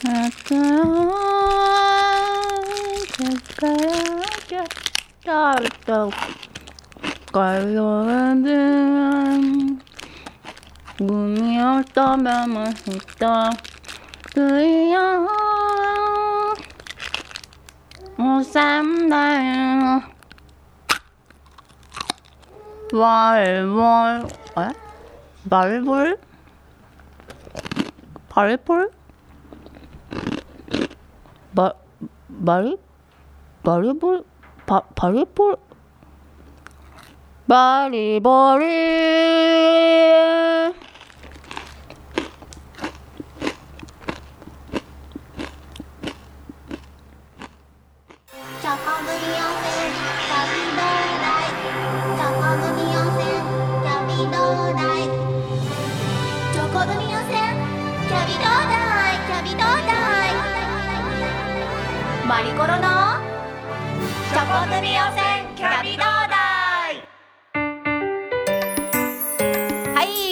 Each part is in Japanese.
ったよ結果やちゃった海洋で海を食べましたついやおせんべいバレーボールえバレーボールパレポルババレバレボルパパレポルバリ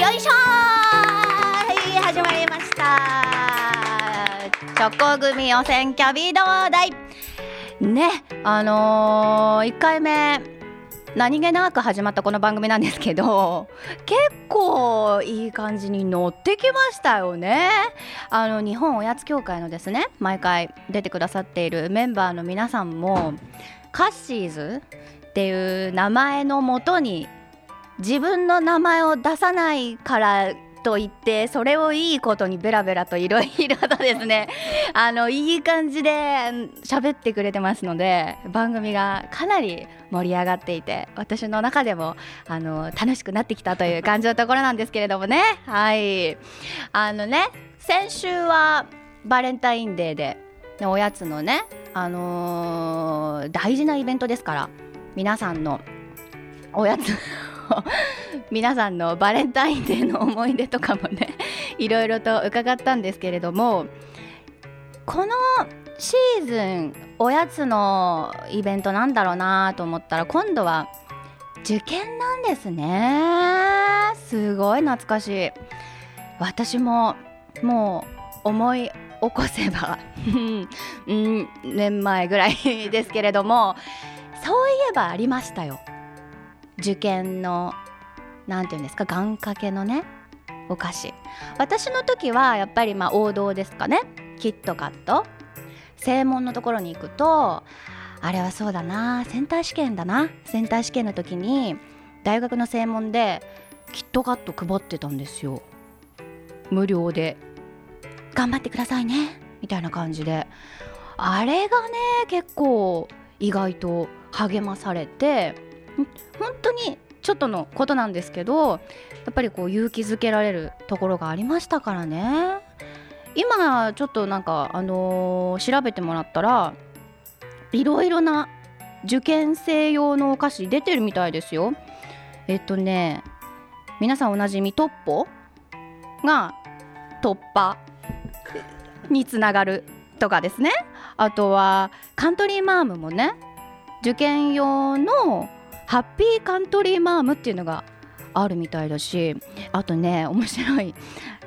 よいしょーはい始まりました。チョコ組予選キャビドー大。ねあのー、1回目何気なく始まったこの番組なんですけど結構いい感じに乗ってきましたよね。あの日本おやつ協会のですね毎回出てくださっているメンバーの皆さんもカッシーズっていう名前のもとに自分の名前を出さないからと言ってそれをいいことにベラベラといろいろとですね。あのいい感じで喋ってくれてますので番組がかなり盛り上がっていて私の中でもあの楽しくなってきたという感じのところなんですけれどもね。はい。あのね先週はバレンタインデーでおやつのねあのー大事なイベントですから皆さんのおやつ 皆さんのバレンタインデーの思い出とかもね いろいろと伺ったんですけれどもこのシーズンおやつのイベントなんだろうなと思ったら今度は受験なんですね。すごい懐かしい。私ももう思い起こせば うん年前ぐらいですけれどもそういえばありましたよ。受験のなんていうんですか願掛けのねお菓子。私の時はやっぱりまあ王道ですかね。キットカット。正門のところに行くとあれはそうだなセンター試験だな。センター試験の時に大学の正門でキットカット配ってたんですよ。無料で。頑張ってくださいね。みたいな感じで。あれがね結構意外と励まされて本当にちょっとのことなんですけどやっぱりこう勇気づけられるところがありましたからね。今ちょっとなんかあのー調べてもらったらいろいろな受験生用のお菓子出てるみたいですよ。えっとね皆さんおなじみトッポが突破につながるとかですね。あとはカントリーマームもね受験用のハッピーカントリーマームっていうのがあるみたいだしあとね面白い。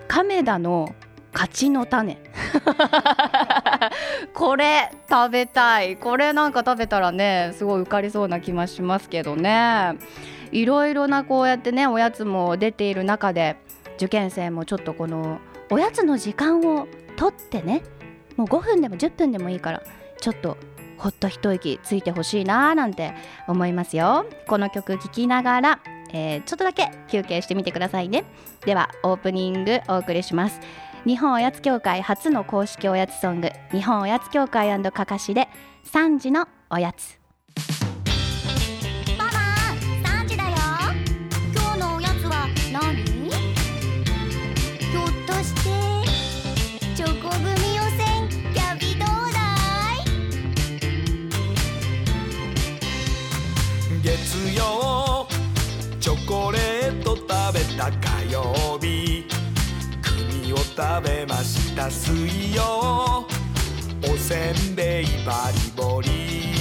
亀田の勝の種。これ食べたい。これなんか食べたらねすごい受かりそうな気もしますけどね。いろいろなこうやってねおやつも出ている中で受験生もちょっとこのおやつの時間を取ってねもう5分でも10分でもいいからちょっとほっと一息ついてほしいなーなんて思いますよ。この曲聴きながら、えーちょっとだけ休憩してみてくださいね。ではオープニングお送りします。日本おやつ協会初の公式おやつソング日本おやつ協会かかしで3時のおやつ。べた火曜日。国を食べました水曜。おせんべいバリボリ。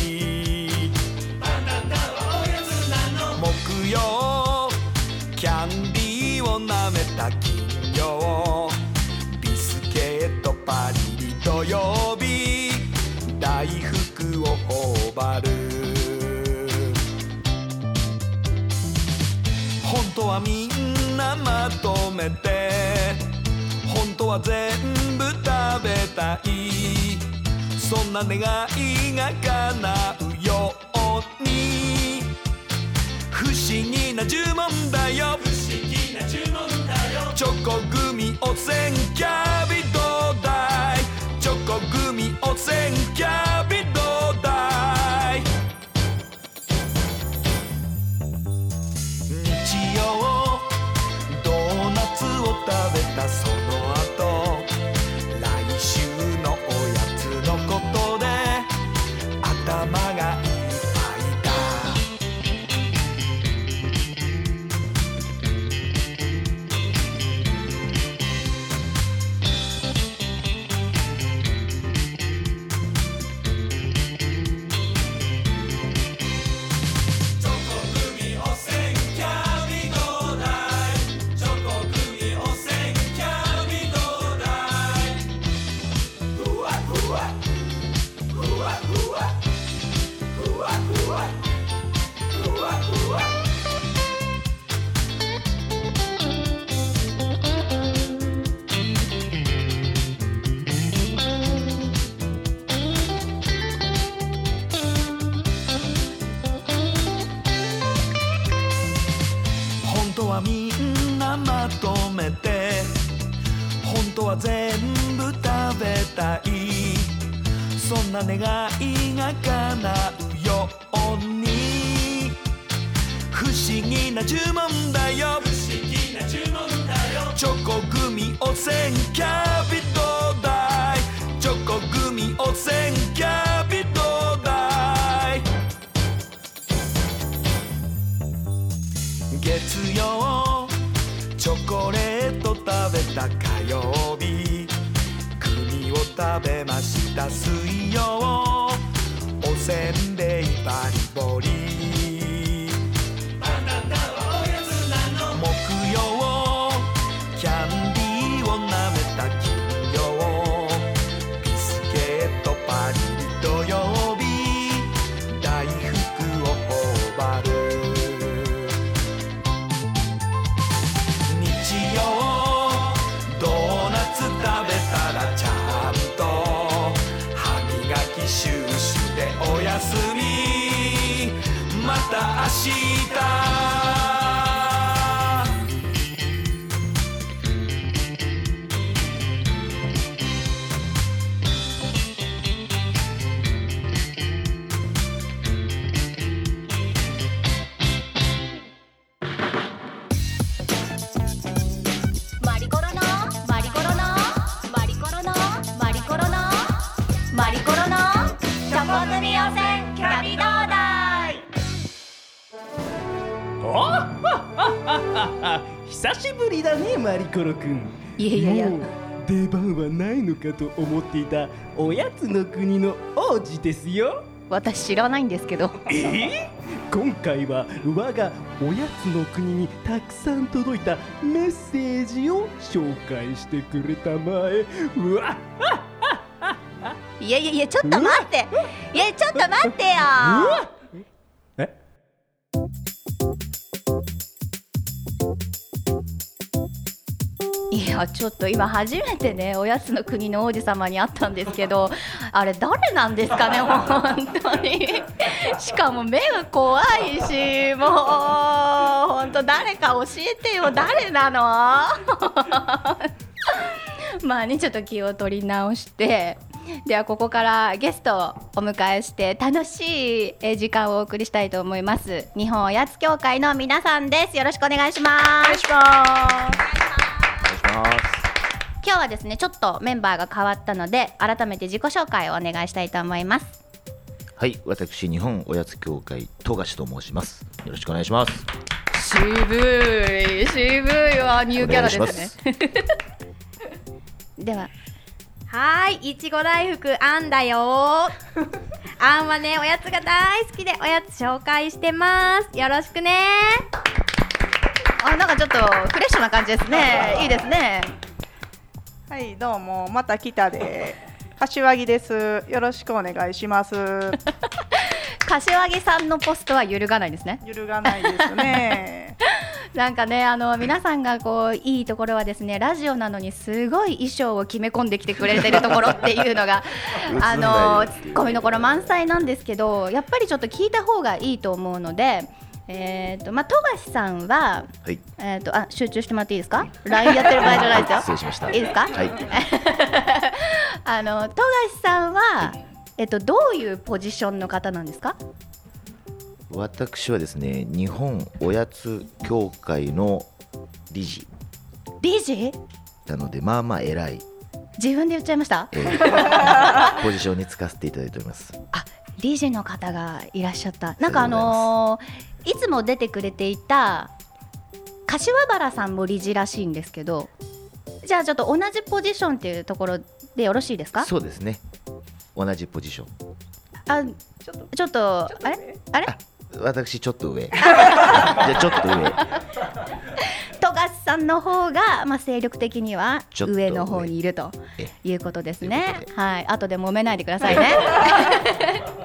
は全部食べたい。そんな願いが叶うように。不思議な呪文だよ。不思議な呪文だよ。チョコグミ汚染キャビどうだいチョコグミ汚染キャビ食べました水曜。おせんべいバリボリマリコロくんいやいやいや。出番はないのかと思っていたおやつの国の王子ですよ。私知らないんですけど。え？ー今回は我がおやつの国にたくさん届いたメッセージを紹介してくれたまえ。うわいやいやいやちょっと待って。いやちょっと待ってよいやちょっと今初めてねおやつの国の王子様に会ったんですけどあれ誰なんですかね本当に。しかも目が怖いしもう本当誰か教えてよ誰なの？まあねちょっと気を取り直して。ではここからゲストをお迎えして楽しい時間をお送りしたいと思います。日本おやつ協会の皆さんです。よろしくお願いします。今日はですねちょっとメンバーが変わったので改めて自己紹介をお願いしたいと思います。はい、私日本おやつ協会富樫と申します。よろしくお願いします。渋い渋いわニューキャラですね。では。はーい、いちご大福あんだよ。あんはね、おやつが大好きでおやつ紹介してます。よろしくねあなんかちょっとフレッシュな感じですねいいですねはい、どうも、また来たで。柏木です。よろしくお願いします。柏木さんのポストは揺るがないんですね揺るがないですね。なんかねあの皆さんがこういいところはですねラジオなのにすごい衣装を決め込んできてくれてるところっていうのが あのツッコミどころ満載なんですけどやっぱりちょっと聞いた方がいいと思うので。えーとまあ、富樫さんは、はい。えー、とあ集中してもらっていいですか？LINE やってる場合じゃないですよ。失礼しました。いいですか？はい。あの富樫さんは、えっと、どういうポジションの方なんですか？私はですね日本おやつ協会の理事。理事？なのでまあまあ偉い、自分で言っちゃいました？えー ポジションにつかせていただいております。あ理事の方がいらっしゃった。なんかあのーいつも出てくれていた柏原さんも理事らしいんですけどじゃあちょっと同じポジションっていうところでよろしいですか？そうですね。同じポジション。あちょっとちょっとあれ？あれ？あ私ちょっと上。じゃあちょっと上。富樫さんの方が、まあ、精力的には上。の方にいるとえいうことですね。はい、後で揉めないでくださいね。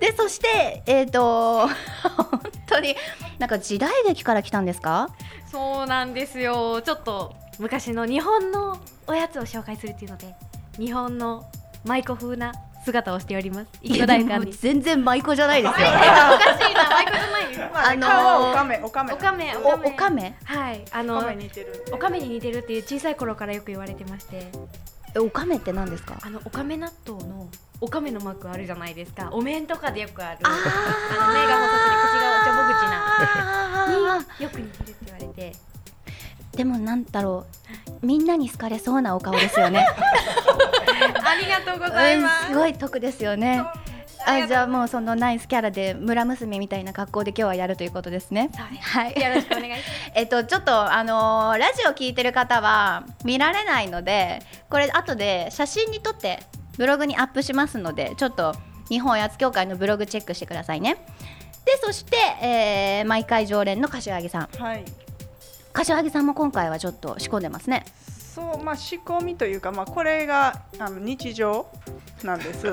で、そして、えっ、と、本当に、なんか時代劇から来たんですか？そうなんですよ。ちょっと昔の日本のおやつを紹介するっていうので日本の舞妓風な姿をしております。いちご大もう館に全然舞妓じゃないですよ。おかしいな舞妓じゃないよ。まあ、あのーおかめおかめ。おかめ。お、おかめ、はい。あおのかめ似てる。おかめに似てるっていう小さい頃からよく言われてまして。えおかめって何ですか？あのおかめ納豆のおかめのマークあるじゃないですかお面とかでよくあるああの目が細くて口がおちょぼ口なあによく似てるって言われてーでも、なんだろう。みんなに好かれそうなお顔ですよね。ありがとうございうんますすごい得ですよね。あじゃあもうそのナイスキャラで村娘みたいな格好で今日はやるということですね。はい。よろしくお願いします えっとちょっとあのーラジオ聞いてる方は見られないのでこれ後で写真に撮ってブログにアップしますのでちょっと日本おやつ協会のブログチェックしてくださいね。でそして、えー毎回常連の柏木さんはい柏木さんも今回はちょっと仕込んでますね。そうまあ仕込みというかまあこれがあの日常なんです。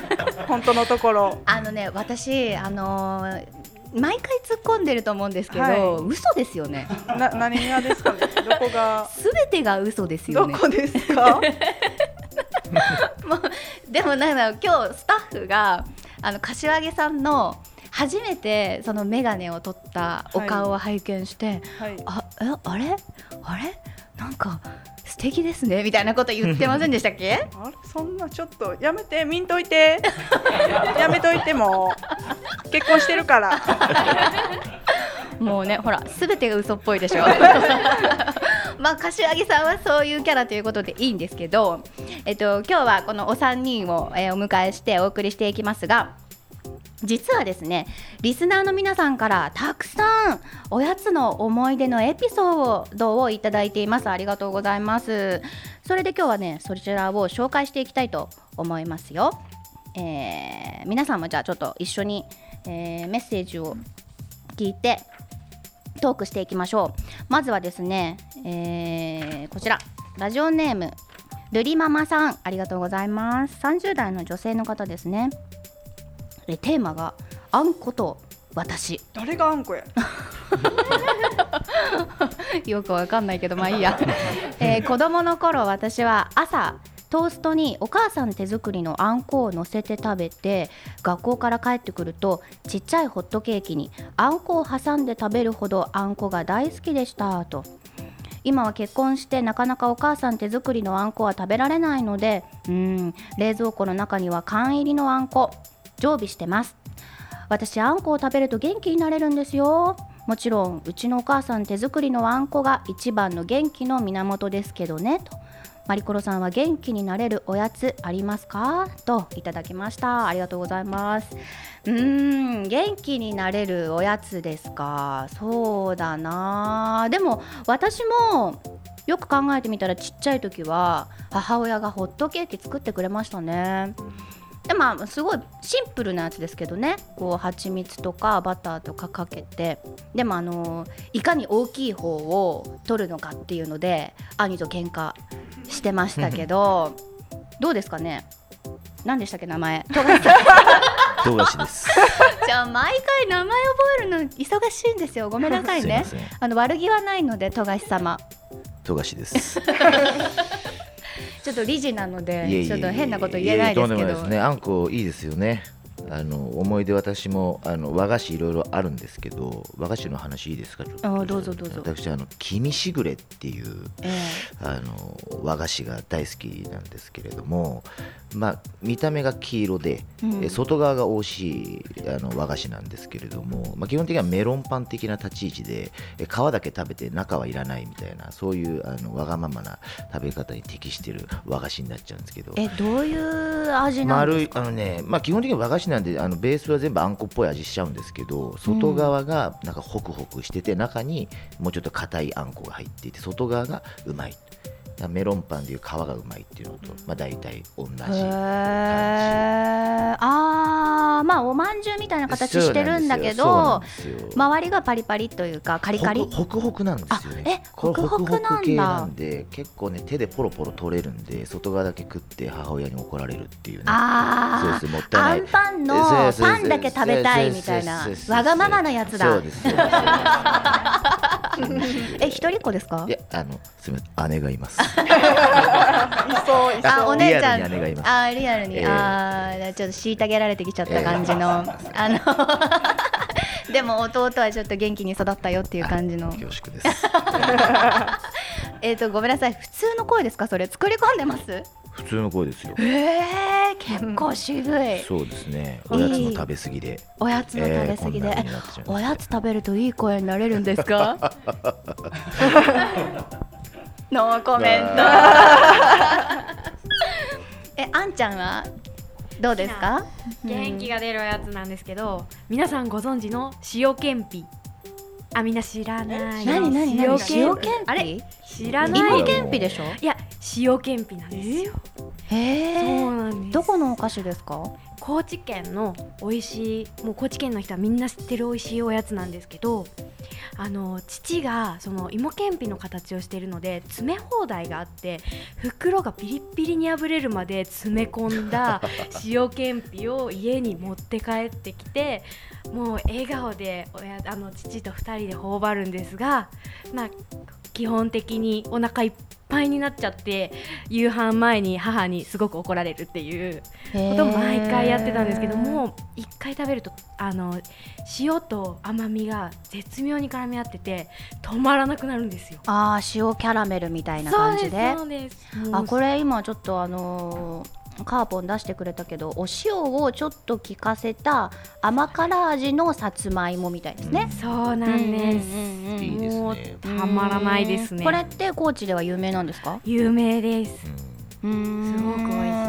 本当のところ。あのね私あのー毎回突っ込んでると思うんですけど、はい。嘘ですよね。な何がですかね？どこが？すべてが嘘ですよね。どこですか？もうでもなんだろう今日スタッフがあの柏木さんの初めてその眼鏡を取ったお顔を拝見して、はい。あえあれ？あれ？なんか素敵ですね。みたいなこと言ってませんでしたっけ？あれ？そんなちょっとやめて見んといて。やめといても。う結婚してるから。もうねほらすべてが嘘っぽいでしょ。まあ柏木さんはそういうキャラということでいいんですけど、えっと、今日はこのお三人を、えーお迎えしてお送りしていきますが実はですねリスナーの皆さんからたくさんおやつの思い出のエピソードをいただいています。ありがとうございます。それで今日はねそちらを紹介していきたいと思いますよ、えー皆さんもじゃあちょっと一緒に、えーメッセージを聞いてトークしていきましょう。まずはですね、えーこちら。ラジオネームルリママさん。ありがとうございます。30代の女性の方ですね。テーマがあんこと私。誰があんこや？よくわかんないけどまあいいや、えー子供の頃私は朝トーストにお母さん手作りのあんこを乗せて食べて学校から帰ってくるとちっちゃいホットケーキにあんこを挟んで食べるほどあんこが大好きでしたと。今は結婚してなかなかお母さん手作りのあんこは食べられないのでうん冷蔵庫の中には缶入りのあんこ常備してます。私あんこを食べると元気になれるんですよ。もちろんうちのお母さん手作りのあんこが一番の元気の源ですけどね。とマリコロさんは元気になれるおやつありますか？といただきました。ありがとうございます。うーん元気になれるおやつですか？そうだな。でも私もよく考えてみたらちっちゃい時は母親がホットケーキ作ってくれましたね。でまあすごいシンプルなやつですけどね。こう蜂蜜とかバターとかかけて。でもあのいかに大きい方を取るのかっていうので兄と喧嘩してましたけど。どうですかね？何でしたっけ名前？富樫です。じゃあ毎回名前覚えるの忙しいんですよ。ごめんなさいね。すいません。あの悪気はないので富樫様。富樫ですちょっと理事なのでちょっと変なこと言えないですけど。いえいえとんでもないですね。あんこいいですよねあの思い出私もあの和菓子いろいろあるんですけど和菓子の話いいですか？ちょっと。あどうぞどうぞ。私あの君しぐれっていうえあの和菓子が大好きなんですけれども、まあ、見た目が黄色で、うん。え外側が美味しいあの和菓子なんですけれども、まあ、基本的にはメロンパン的な立ち位置でえ皮だけ食べて中はいらないみたいなそういうあのわがままな食べ方に適している和菓子になっちゃうんですけど。ええどういう味なんですか？あのね、まあ、基本的に和菓子なんであのベースは全部あんこっぽい味しちゃうんですけど外側がなんかホクホクしてて中にもうちょっと硬いあんこが入っていて外側がうまいメロンパンでいう皮がうまいっていうのと、まあ、大体同じへー。あーまあおまんじゅうみたいな形してるんだけど周りがパリパリというかカリカリ？ホクホクなんですよね。あえホクホクなんだ。ホクホク系なんで結構ね手でポロポロ取れるんで外側だけ食って母親に怒られるっていうね。あそうです。もったいない。あアンパンのパンだけ食べたいみたいな。わがままなやつだ。そうです え一人っ子ですか？いやあのすみません姉がいます。いそういあそう。お姉ちゃん。リアルに姉がいます。あリアルに、ええ。あーちょっと虐げられてきちゃった感じの、あの でも弟はちょっと元気に育ったよっていう感じの。恐縮です。えっ、とごめんなさい。普通の声ですか？それ。作り込んでます？普通の声ですよ。えー、結構渋い。そうですね。おやつの食べ過ぎで。おやつの食べ過ぎで、えーおやつ食べるといい声になれるんですか？ノーコメント。えあんちゃんはどうですか？元気が出るおやつなんですけど、皆さんご存知の塩けんぴ。あみんな知らない。何何何？塩けんぴ。塩けんあれ？ぴ知らない。芋けんぴでしょ？いや塩けんぴなんですよ、へそうえなんです。どこのお菓子ですか？高知県の美味しいもう高知県の人はみんな知ってる美味しいおやつなんですけどあの父がその芋けんぴの形をしているので詰め放題があって袋がピリッピリに破れるまで詰め込んだ 塩けんぴを家に持って帰ってきてもう笑顔で親あの父と2人で頬張るんですが、まあ、基本的にお腹いっぱいになっちゃって夕飯前に母にすごく怒られるっていうことを毎回やってたんですけども1回食べるとあの塩と甘みが絶妙に絡み合ってて止まらなくなるんですよ。あー塩キャラメルみたいな感じで？そうですあこれ今ちょっとあのーカーポン出してくれたけどお塩をちょっと効かせた甘辛味のさつまいもみたいですね。そうなんです。うんうんうんいいですもうねたまらないですね。これって高知では有名なんですか？有名です。うーんすごく美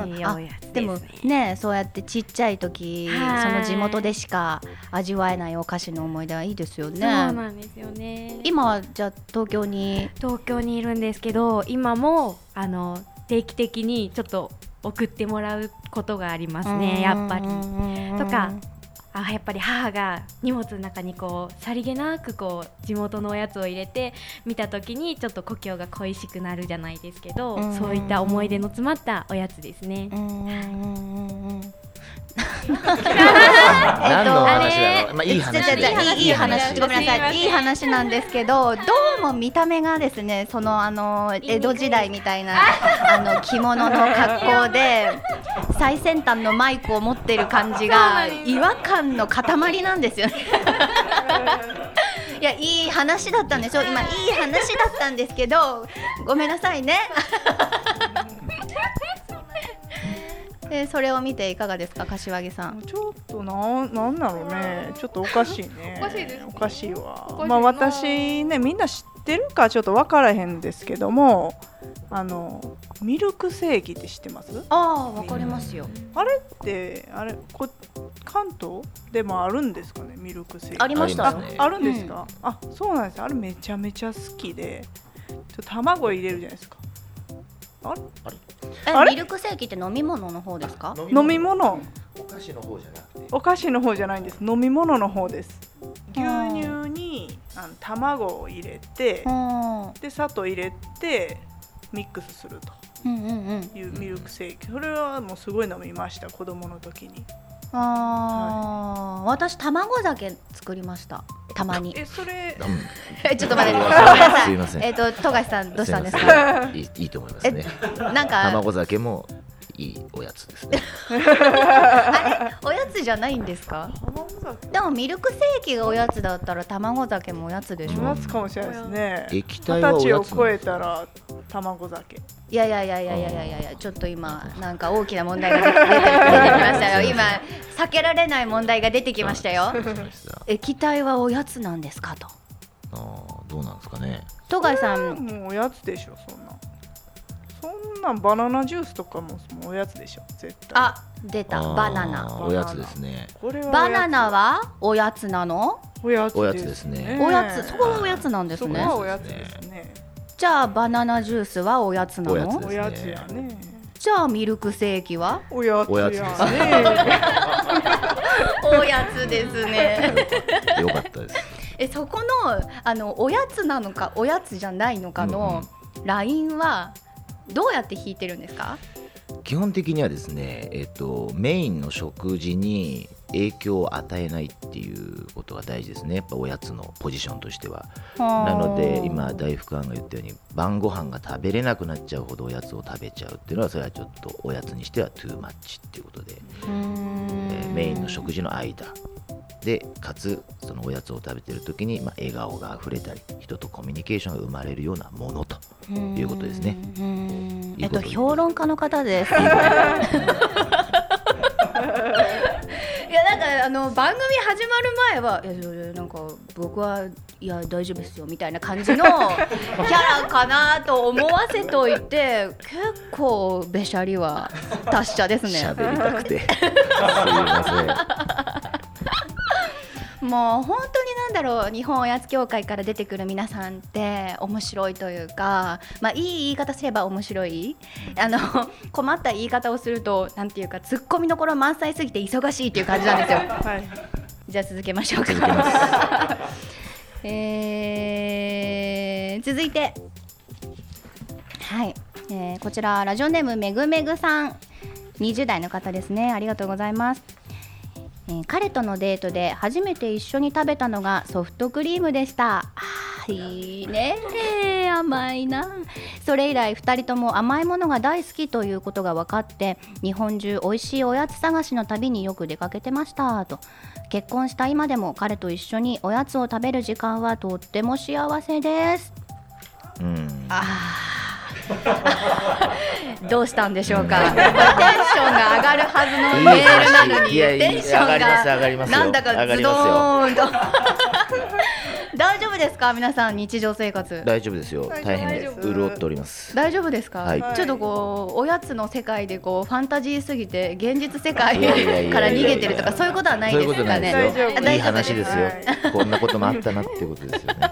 味しいおやつですねあでもねそうやってちっちゃい時はいその地元でしか味わえないお菓子の思い出はいいですよそうね。なんですよね。今はじゃあ東京に？東京にいるんですけど今もあの定期的にちょっと送ってもらうことがありますねやっぱり。とかあやっぱり母が荷物の中にこうさりげなくこう地元のおやつを入れて見た時にちょっと故郷が恋しくなるじゃないですけど、うんそういった思い出の詰まったおやつですね。うんうんうんうん何の話だろう、まあ、いい話いいいい話いいごめんなさいいいい話なんですけどどうも見た目がですねそのあの江戸時代みたいなあの着物の格好で最先端のマイクを持ってる感じが違和感の塊なんですよね。いやいい話だったんですよ。今いい話だったんですけどごめんなさいね。でそれを見ていかがですか柏木さん。ちょっとなんなんだろうね。ちょっとおかしいね。おかしいですおかしいわ。まあ私ねみんな知ってるかちょっと分からへんですけどもあのミルクセーキって知ってます？ああわかりますよ。あれってあれこ関東でもあるんですかねミルクセーキ。ありましたね。あるんですか、あそうなんです。あれめちゃめちゃ好きで。ちょっと卵入れるじゃないですか。あれ？えあれ？ミルクセーキって飲み物の方ですか？飲み物。お菓子の方じゃなくてお菓子の方じゃないんです。飲み物の方です。牛乳にあの卵を入れてうんで砂糖入れてミックスするとうんうんうん。いうミルクセーキ。それはもうすごい飲みました子供の時にあー。私卵酒作りました。たまに。えそれ ちょっと待って。すいません。なさい。すいません。えっ、と富樫さんどうしたんですいかいいいいと思いますね。なんか卵酒もいいおやつですね。あれ？おやつじゃないんですか？でもミルクセーキがおやつだったら卵酒もおやつでしょ。おやつかもしれないですね。液体はおやつを超えたら卵酒。いやいやいやいやいやいやいやちょっと今なんか大きな問題が出てきましたよ。今避けられない問題が出てきましたよ。液体はおやつなんですかと。ああどうなんですかね。戸貝さん。もうおやつでしょそんな。んなんバナナジュースとかもおやつでしょ。絶対。あ出た。バナナ。おやつですね。これはバナナはおやつなの？おやつおやつですね。おやつ。そこはおやつなんですそこねはおやつですね。じゃあバナナジュースはおやつなの？おやつやね。じゃあミルクセーキは？おやつですね。ね おやつですね。よかったです。えそこのあのおやつなのかおやつじゃないのかのラインはどうやって引いてるんですか？基本的にはですね、えっと、メインの食事に影響を与えないっていうことが大事ですね。やっぱおやつのポジションとしては。なので今大福庵が言ったように晩ご飯が食べれなくなっちゃうほどおやつを食べちゃうっていうのはそれはちょっとおやつにしてはトゥーマッチっていうことで、えーメインの食事の間でかつそのおやつを食べてる時に、まあ、笑顔があふれたり人とコミュニケーションが生まれるようなものということですね。えっと評論家の方です。いやなんかあの番組始まる前はいやなんか僕はいや大丈夫ですよみたいな感じの キャラかなと思わせといて結構べしゃりは達者ですね。喋りたくて すいませんもう本当になんだろう日本おやつ協会から出てくる皆さんって面白いというか、まあ、いい言い方すれば面白い。あの困った言い方をするとなんていうかツッコミどころ満載すぎて忙しいっていう感じなんですよ。はい。じゃあ続けましょうか。えー続いて。はい、えーこちらラジオネームめぐめぐさん。20代の方ですね。ありがとうございます、えー彼とのデートで初めて一緒に食べたのがソフトクリームでした。あーいいね。甘いな。それ以来2人とも甘いものが大好きということが分かって日本中美味しいおやつ探しの旅によく出かけてました。と。結婚した今でも彼と一緒におやつを食べる時間はとっても幸せです。うん どうしたんでしょうか？テンションが上がるはずのメールなのに。テンション上がなんだかズドーンと大丈夫ですか皆さん日常生活大丈夫ですよ大変大丈夫潤っております大丈夫ですか、はいちょっとこうおやつの世界でこうファンタジーすぎて現実世界から逃げてるとかそういうことはないですかね大丈夫いい話ですよはこんなこともあったなっていうことですよね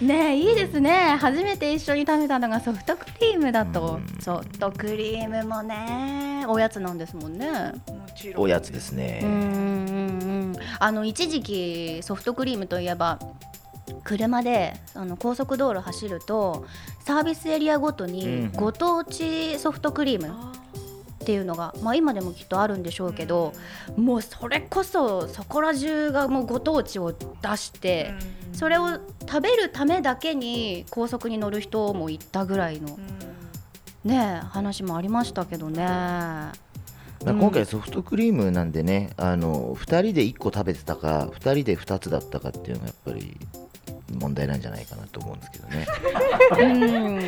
ねえいいですね。初めて一緒に食べたのがソフトクリームだと。うん。ソフトクリームもねおやつなんですもんね。もちろん。おやつですね。うんうんうんあの一時期ソフトクリームといえば車であの高速道路走るとサービスエリアごとにうんご当地ソフトクリームっていうのが、まあ、今でもきっとあるんでしょうけど、もうそれこそそこら中がもうご当地を出して、それを食べるためだけに高速に乗る人もいたぐらいの、ねえ話もありましたけどね。まあ、今回ソフトクリームなんでね、あの2人で1個食べてたか2人で2つだったかっていうのがやっぱり問題なんじゃないかなと思うんですけどね。うん。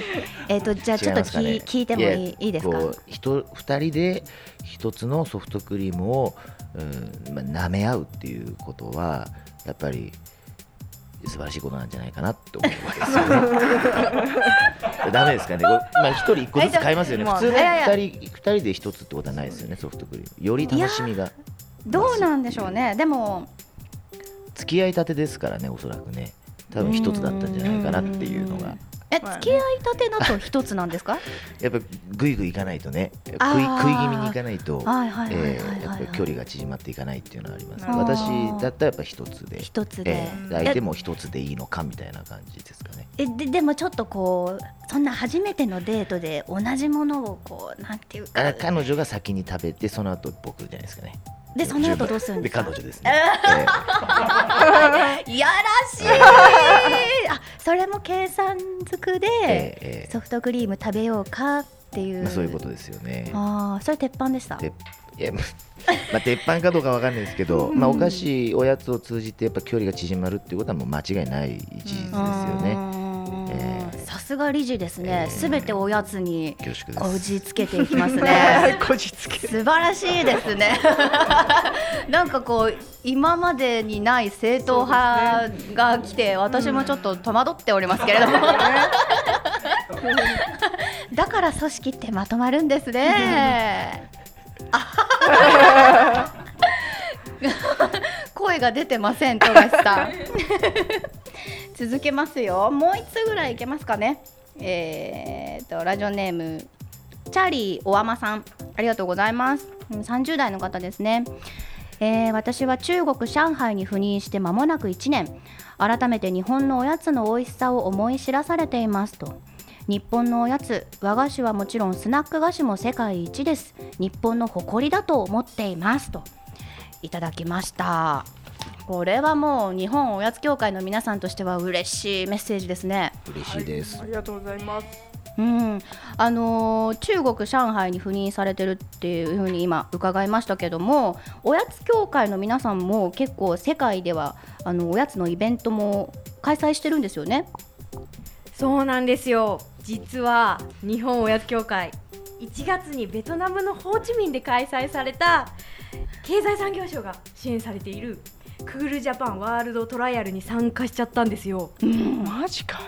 えっ、とじゃあちょっと聞,、ね聞いてもいいやいいですか？こう人2人で1つのソフトクリームを、うんまあ、舐め合うっていうことはやっぱり素晴らしいことなんじゃないかなと思うわけですよね。ダメですかね、まあ、1人1個ずつ買いますよね、まあ普通ねいやい。や2人 ,2 人で1つってことはないですよね、ソフトクリーム。より楽しみが。どうなんでしょうね。でも付き合いたてですからね、おそらくね、多分1つだったんじゃないかなっていうのが。え付き合いたてだと一つなんですか？やっぱぐいぐいいかないとね。食い食い気味にいかないとえーやっぱり距離が縮まっていかないっていうのはあります。私だったらやっぱ一つで。一つで、えー相手も一つでいいのかみたいな感じですかね。えででもちょっとこうそんな初めてのデートで同じものをこうなんていうか。あ彼女が先に食べてその後僕じゃないですかねでその後どうするんです彼女ですね、えい やらしい。あそれも計算づくで、ソフトクリーム食べようかっていう、まあ、そういうことですよね。ああそれ鉄板でした？ていや まあ鉄板かどうかわかんないですけど、まあ、お菓子おやつを通じてやっぱ距離が縮まるっていうことはもう間違いない事実ですよね、さすが理事ですね。すべ、ておやつにこじつけていきますね。こじつけ。素晴らしいですね。なんかこう今までにない正統派が来て、私もちょっと戸惑っておりますけれども、だから組織ってまとまるんですね。あ声が出てません、富樫さん。続けますよ。もう一つぐらいいけますかね。えー、とラジオネームチャーリーおわまさんありがとうございます。うん30代の方ですね。えー私は中国上海に赴任して間もなく1年改めて日本のおやつの美味しさを思い知らされていますと日本のおやつ和菓子はもちろんスナック菓子も世界一です日本の誇りだと思っていますといただきましたこれはもう日本おやつ協会の皆さんとしては嬉しいメッセージですね。嬉しいです、ありがとうございます。うん、あのー中国上海に赴任されてるっていうふうに今伺いましたけどもおやつ協会の皆さんも結構世界ではあのおやつのイベントも開催してるんですよね？そうなんですよ。実は日本おやつ協会1月にベトナムのホーチミンで開催された経済産業省が支援されているクールジャパンワールドトライアルに参加しちゃったんですよ。マジか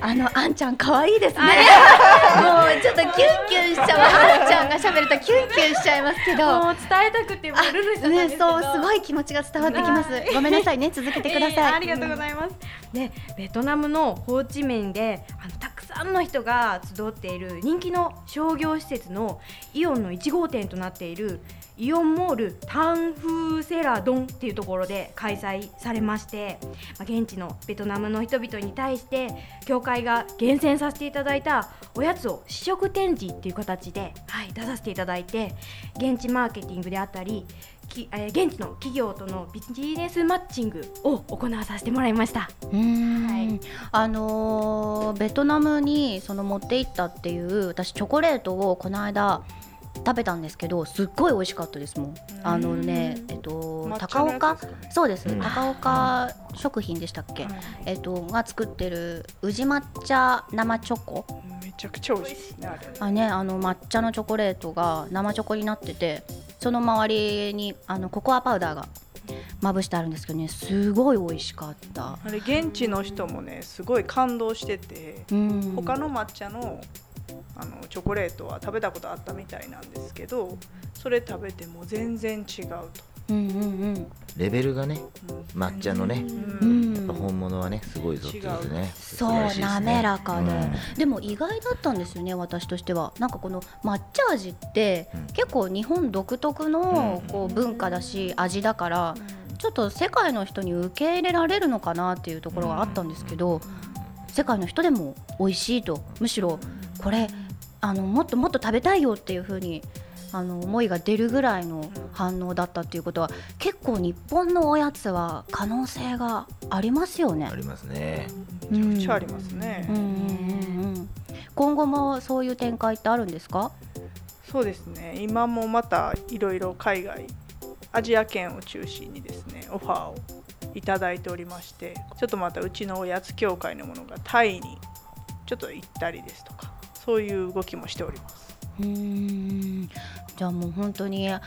あのあんちゃん可愛いですね。もうちょっとキュンキュンしちゃう。あんちゃんが喋るとキュンキュンしちゃいますけど。もう伝えたくてもね、そうすごい気持ちが伝わってきますはい。ごめんなさいね、続けてくだ えーさい。ありがとうございます。で、ベトナムのホーチミンであのたくさんの人が集っている人気の商業施設のイオンの1号店となっているイオンモールタンフーセラドンっていうところで開催されまして、まあ、現地のベトナムの人々に対して協会が厳選させていただいたおやつを試食展示っていう形で、はい、出させていただいて現地マーケティングであったりきえー現地の企業とのビジネスマッチングを行わさせてもらいました。うーんはいあのーベトナムにその持って行ったっていう私チョコレートをこの間食べたんですけどすっごい美味しかったですもん。あのねえっと抹茶高岡？そうです、うん。高岡食品でしたっけ、えっとが作ってる宇治抹茶生チョコ。めちゃくちゃ美味しいですねあれ。あねあの抹茶のチョコレートが生チョコになっててその周りにあのココアパウダーがまぶしてあるんですけどねすごい美味しかった。あれ現地の人もねすごい感動しててうん。他の抹茶のあのチョコレートは食べたことあったみたいなんですけどそれ食べても全然違うと、うんうんレベルがねうん。抹茶のね、うん。うんやっぱ本物はねすごいぞってことでねそう滑らかで、うん。でも意外だったんですよね私としては。なんかこの抹茶味って、うん。結構日本独特のうん。こう文化だし味だからちょっと世界の人に受け入れられるのかなっていうところがあったんですけど、世界の人でも美味しいと。むしろこれあのもっともっと食べたいよっていう風にあの思いが出るぐらいの反応だったっていうことは結構日本のおやつは可能性がありますよねあ。りますねめちゃくちゃありますね、うんうんうんうん今後もそういう展開ってあるんですか？そうですね今もまたいろいろ海外アジア圏を中心にですねオファーをいただいておりましてちょっとまたうちのおやつ協会のものがタイにちょっと行ったりですとかそういう動きもしております。うんじゃあもう本当にあ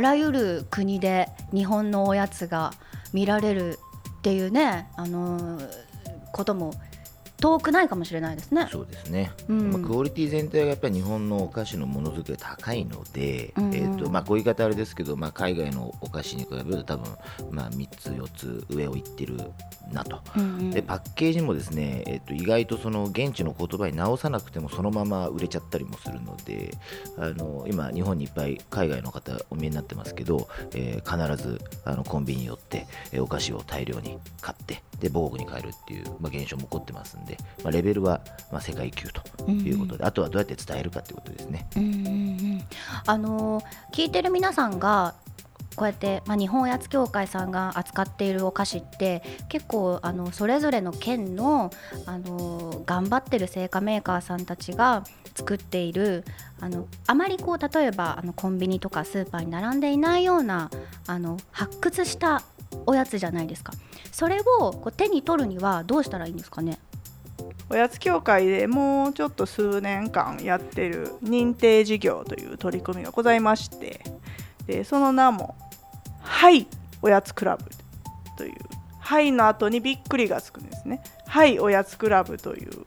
らゆる国で日本のおやつが見られるっていうねあのーことも遠くないかもしれないですね。そうですね、うんまあ、クオリティ全体がやっぱり日本のお菓子のものづくりが高いので、うんうんえーとまあ、こういう言い方あれですけど、まあ、海外のお菓子に比べると多分、まあ、3つ4つ上をいってるなと。うんうんでパッケージもですね、えっと意外とその現地の言葉に直さなくてもそのまま売れちゃったりもするのであの今日本にいっぱい海外の方お見えになってますけど、えー必ずあのコンビニに寄って、えーお菓子を大量に買ってで母国に帰るっていう、まあ、現象も起こってますんで、まあ、レベルは、まあ、世界級ということで、あとはどうやって伝えるかっていうことですね。うんうんうん。あのー聞いてる皆さんがこうやって、まあ、日本おやつ協会さんが扱っているお菓子って結構あのそれぞれの県の、あのー頑張ってる製菓メーカーさんたちが作っているあのあまりこう例えばあのコンビニとかスーパーに並んでいないようなあの発掘したおやつじゃないですか。それをこう手に取るにはどうしたらいいんですかね？おやつ協会でもうちょっと数年間やってる認定事業という取り組みがございましてでその名も「はいおやつクラブ」という「はい」の後にびっくりがつくんですね「はいおやつクラブ」という、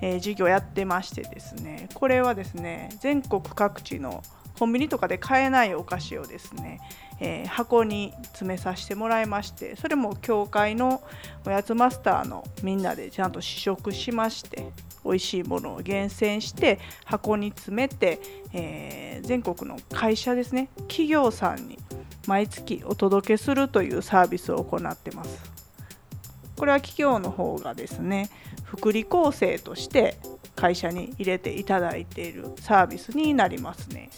えー事業やってましてですねこれはですね全国各地のコンビニとかで買えないお菓子をですね、えー箱に詰めさせてもらいましてそれも協会のおやつマスターのみんなでちゃんと試食しまして美味しいものを厳選して箱に詰めて、えー全国の会社ですね企業さんに毎月お届けするというサービスを行ってます。これは企業の方がですね福利厚生として会社に入れていただいているサービスになりますね。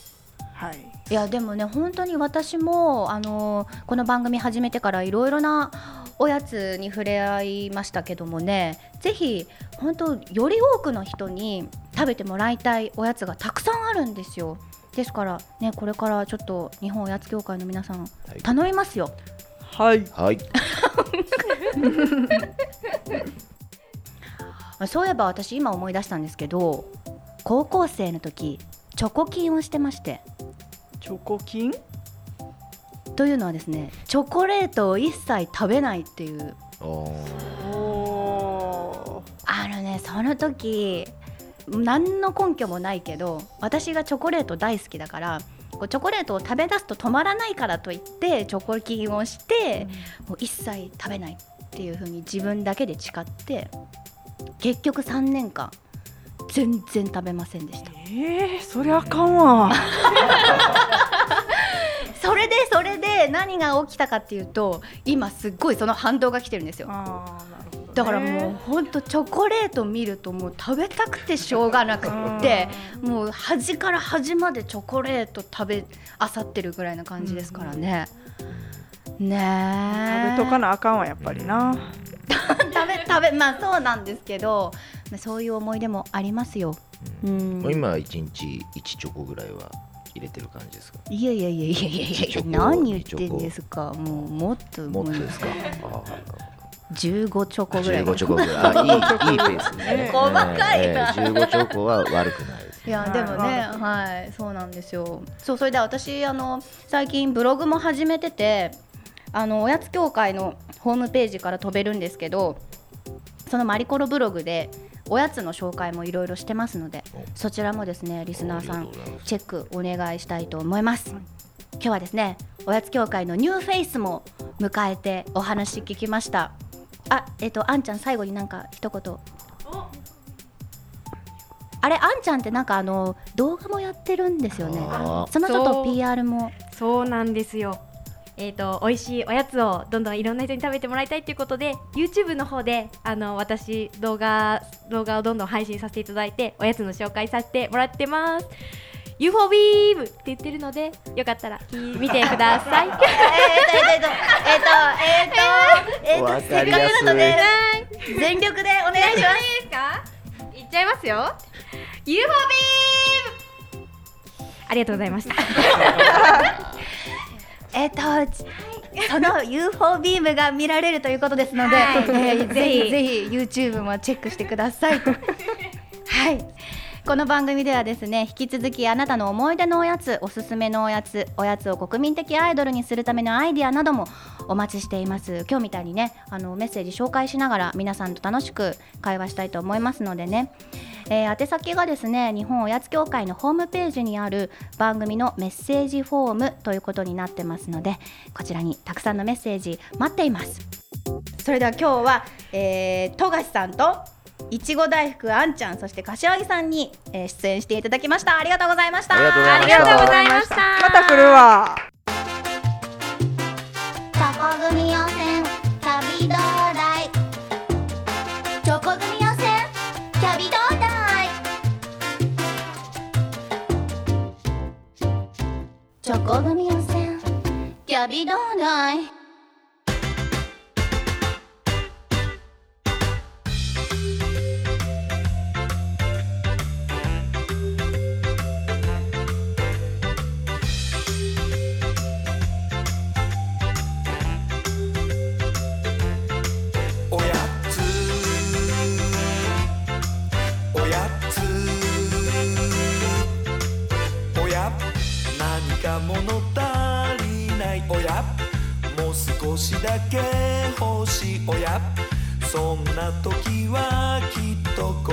はい。いやでもね本当に私もあのこの番組始めてからいろいろなおやつに触れ合いましたけどもねぜひ本当より多くの人に食べてもらいたいおやつがたくさんあるんですよ。ですからねこれからちょっと日本おやつ協会の皆さんはい頼みますよ。はい。はい。そういえば私今思い出したんですけど高校生の時チョコキンをしてましてチョコ金というのはですねチョコレートを一切食べないっていう。あのねその時何の根拠もないけど私がチョコレート大好きだからこうチョコレートを食べ出すと止まらないからといってチョコキンをして、もう一切食べないっていう風に自分だけで誓って結局3年間全然食べませんでした。えー、そりゃあかんわ。それでそれで何が起きたかっていうと今すっごいその反動が来てるんですよ。だからもうほんとチョコレート見るともう食べたくてしょうがなくってもう端から端までチョコレート食べあさってるぐらいな感じですからね。ねえ食べとかなあかんわやっぱりな食べ食べまあそうなんですけどまあそういう思い出もありますよ。うん。もう今一日1チョコぐらいは入れてる感じですか？いやいやいやいやいやいや何言ってんですか？もうもっともっとですか？15チョコぐらい。15チョコぐらい。あいいいいペースね。細かいな。ええ15チョコは悪くないです。いやでもね、はい、そうなんですよ。そう、それで私、あの、最近ブログも始めてて。あの、おやつ協会のホームページから飛べるんですけど。そのマリコロブログで、おやつの紹介もいろいろしてますので、そちらもですね、リスナーさんチェックお願いしたいと思います。今日はですね、おやつ協会のニューフェイスも迎えてお話聞きました。あ、えっ、と、あんちゃん、最後になんか一言。あれ、あんちゃんってなんかあの動画もやってるんですよね。あそのちょっとそう PR も。そうなんですよ。えー、と美味しいおやつをどんどんいろんな人に食べてもらいたいということで YouTube の方であの私動画動画をどんどん配信させていただいておやつの紹介させてもらってます。UFO ビームって言ってるのでよかったら聞見てください。えっと、えっと、えっと、えっと、えっと、せっかくなので全力でお願いします。いいですかいっちゃいますよ。UFO ビーム。ありがとうございました えっと、その UFO ビームが見られるということですので、はいえー ぜひぜひぜひ YouTube もチェックしてください。はい。この番組ではですね引き続きあなたの思い出のおやつおすすめのおやつおやつを国民的アイドルにするためのアイディアなどもお待ちしています。今日みたいにねあのメッセージ紹介しながら皆さんと楽しく会話したいと思いますのでね、えー宛先がですね日本おやつ協会のホームページにある番組のメッセージフォームということになってますのでこちらにたくさんのメッセージ待っています。それでは今日は、えー、富樫さんといちご大福あんちゃんそして柏木さんに、えー出演していただきました。ありがとうございました。ありがとうございました。ありがとうございました。また来るわチョコ組予選キャビどうだいチョコ組予選キャビどうだいチョコ組予選キャビドーそんな時はきっとこ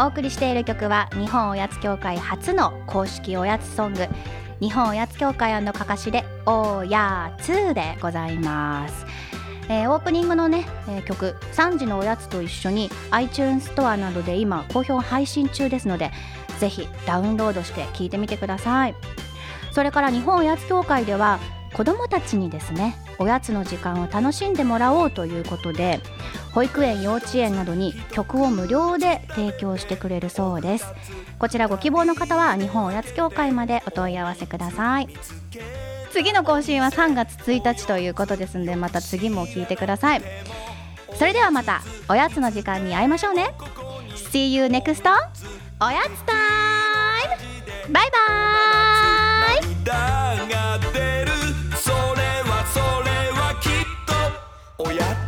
お送りしている曲は日本おやつ協会初の公式おやつソング日本おやつ協会かかしでおやつでございます、えーオープニングのね、えー曲3時のおやつと一緒に iTunes ストアなどで今好評配信中ですのでぜひダウンロードして聞いてみてください。それから日本おやつ協会では子どもたちにですねおやつの時間を楽しんでもらおうということで保育園幼稚園などに曲を無料で提供してくれるそうです。こちらご希望の方は日本おやつ協会までお問い合わせください。次の更新は3月1日ということですのでまた次も聞いてください。それではまたおやつの時間に会いましょうね。See you next おやつタイム。バイバイ。それはそれはきっと。おやつ